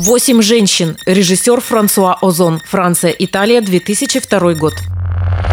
Восемь женщин. Режиссер Франсуа Озон. Франция, Италия, 2002 год.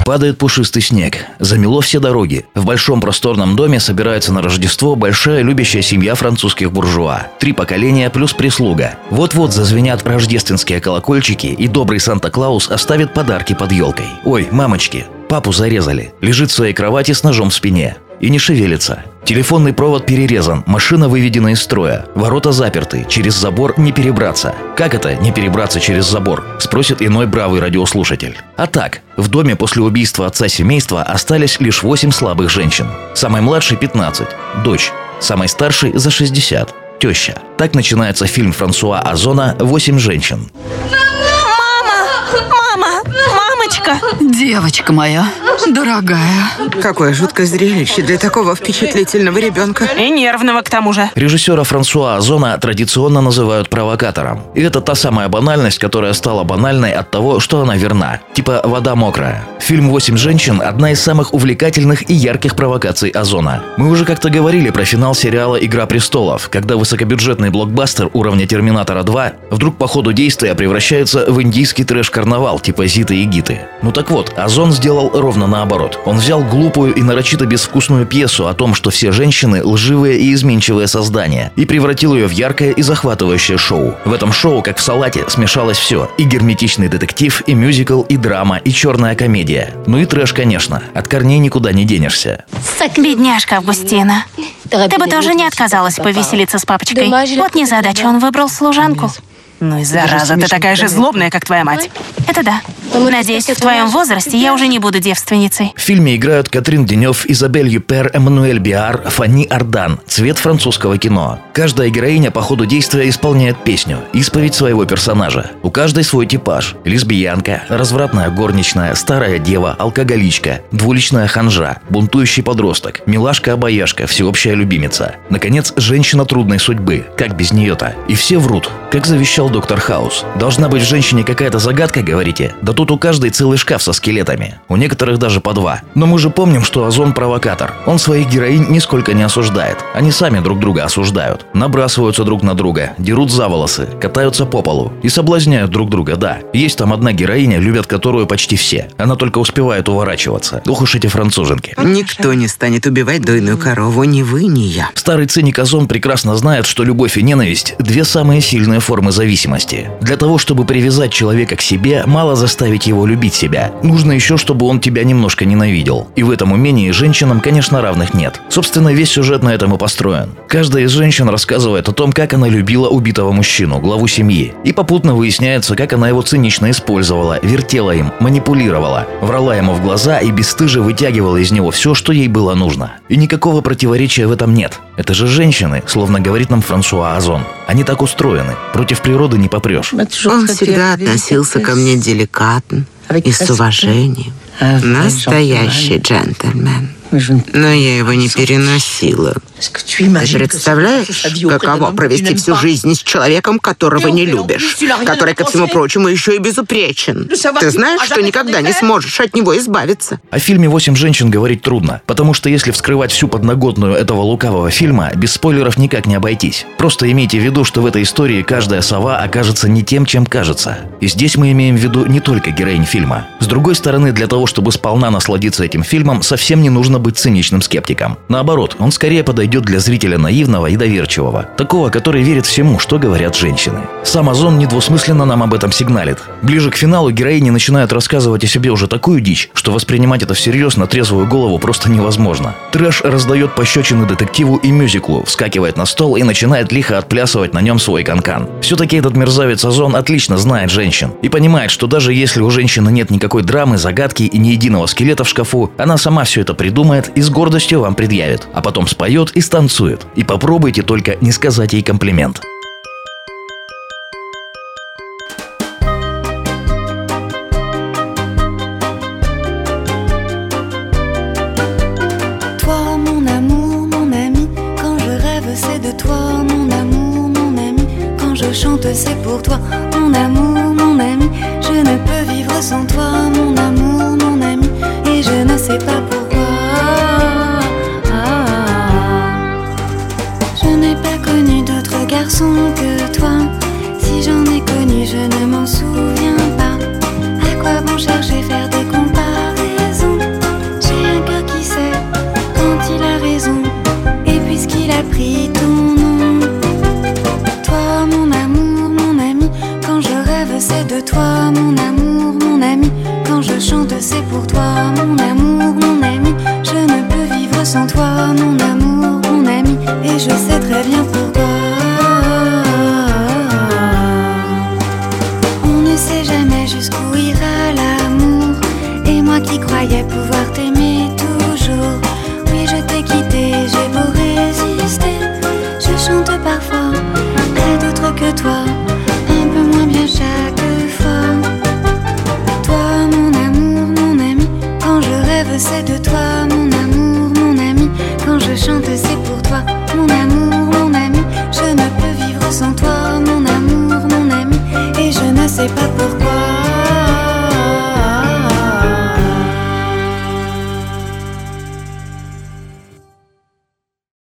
Падает пушистый снег. Замело все дороги. В большом просторном доме собирается на Рождество большая любящая семья французских буржуа. Три поколения плюс прислуга. Вот-вот зазвенят рождественские колокольчики, и добрый Санта-Клаус оставит подарки под елкой. Ой, мамочки, папу зарезали. Лежит в своей кровати с ножом в спине и не шевелится. Телефонный провод перерезан, машина выведена из строя, ворота заперты, через забор не перебраться. Как это не перебраться через забор? Спросит иной бравый радиослушатель. А так, в доме после убийства отца семейства остались лишь 8 слабых женщин. Самой младшей 15, дочь. Самой старшей за 60, теща. Так начинается фильм Франсуа Озона «Восемь женщин». Девочка. Девочка моя, дорогая. Какое жуткое зрелище для такого впечатлительного ребенка. И нервного к тому же. Режиссера Франсуа Озона традиционно называют провокатором. И это та самая банальность, которая стала банальной от того, что она верна. Типа вода мокрая. Фильм «Восемь женщин» – одна из самых увлекательных и ярких провокаций Озона. Мы уже как-то говорили про финал сериала «Игра престолов», когда высокобюджетный блокбастер уровня «Терминатора 2» вдруг по ходу действия превращается в индийский трэш-карнавал типа «Зиты и Гиты». Ну так вот, Озон сделал ровно наоборот. Он взял глупую и нарочито безвкусную пьесу о том, что все женщины – лживые и изменчивые создания, и превратил ее в яркое и захватывающее шоу. В этом шоу, как в салате, смешалось все – и герметичный детектив, и мюзикл, и драма, и черная комедия. Ну и трэш, конечно. От корней никуда не денешься. Бедняжка Августина. Ты бы тоже не отказалась повеселиться с папочкой. Вот незадача, он выбрал служанку. Ну и зараза, ты такая же злобная, как твоя мать. Это да. Надеюсь, в твоем возрасте я уже не буду девственницей. В фильме играют Катрин Денев, Изабель Юпер, Эммануэль Биар, Фанни Ардан. Цвет французского кино. Каждая героиня по ходу действия исполняет песню, исповедь своего персонажа. У каждой свой типаж. Лесбиянка, развратная горничная, старая дева, алкоголичка, двуличная ханжа, бунтующий подросток, милашка-обаяшка, всеобщая любимица. Наконец, женщина трудной судьбы. Как без нее-то? И все врут. Как завещал доктор Хаус. Должна быть в женщине какая-то загадка, говорите? Да тут у каждой целый шкаф со скелетами. У некоторых даже по два. Но мы же помним, что Озон провокатор. Он своих героинь нисколько не осуждает. Они сами друг друга осуждают. Набрасываются друг на друга, дерут за волосы, катаются по полу и соблазняют друг друга, да. Есть там одна героиня, любят которую почти все. Она только успевает уворачиваться. Ох уж эти француженки. Никто не станет убивать дойную корову, ни вы, ни я. Старый циник Озон прекрасно знает, что любовь и ненависть – две самые сильные формы зависимости. Для того, чтобы привязать человека к себе, мало заставить его любить себя. Нужно еще, чтобы он тебя немножко ненавидел. И в этом умении женщинам, конечно, равных нет. Собственно, весь сюжет на этом и построен. Каждая из женщин рассказывает о том, как она любила убитого мужчину, главу семьи. И попутно выясняется, как она его цинично использовала, вертела им, манипулировала, врала ему в глаза и бесстыже вытягивала из него все, что ей было нужно. И никакого противоречия в этом нет. Это же женщины, словно говорит нам Франсуа Озон. Они так устроены. Против природы не попрешь. Он всегда относился ко мне деликатно и с уважением. Настоящий джентльмен. Но я его не переносила. Ты представляешь, каково провести всю жизнь с человеком, которого не любишь, который, ко всему прочему, еще и безупречен? Ты знаешь, что никогда не сможешь от него избавиться. О фильме «Восемь женщин» говорить трудно, потому что если вскрывать всю подноготную этого лукавого фильма, без спойлеров никак не обойтись. Просто имейте в виду, что в этой истории каждая сова окажется не тем, чем кажется. И здесь мы имеем в виду не только героинь фильма. С другой стороны, для того, чтобы сполна насладиться этим фильмом, совсем не нужно быть циничным скептиком. Наоборот, он скорее подойдет для зрителя наивного и доверчивого, такого, который верит всему, что говорят женщины. Сам Озон недвусмысленно нам об этом сигналит. Ближе к финалу героини начинают рассказывать о себе уже такую дичь, что воспринимать это всерьез на трезвую голову просто невозможно. Трэш раздает пощечины детективу и мюзиклу, вскакивает на стол и начинает лихо отплясывать на нем свой канкан. Все-таки этот мерзавец Озон отлично знает женщин и понимает, что даже если у женщины нет никакой драмы, загадки и ни единого скелета в шкафу, она сама все это придумает и с гордостью вам предъявит, а потом споет и станцует. И попробуйте только не сказать ей комплимент. Chante, c'est pour toi, mon amour, mon ami. Je ne peux vivre sans toi, mon amour, mon ami, et je sais très bien pourquoi. On ne sait jamais jusqu'où ira l'amour, et moi qui croyais pouvoir t'aimer. sais pas pourquoi.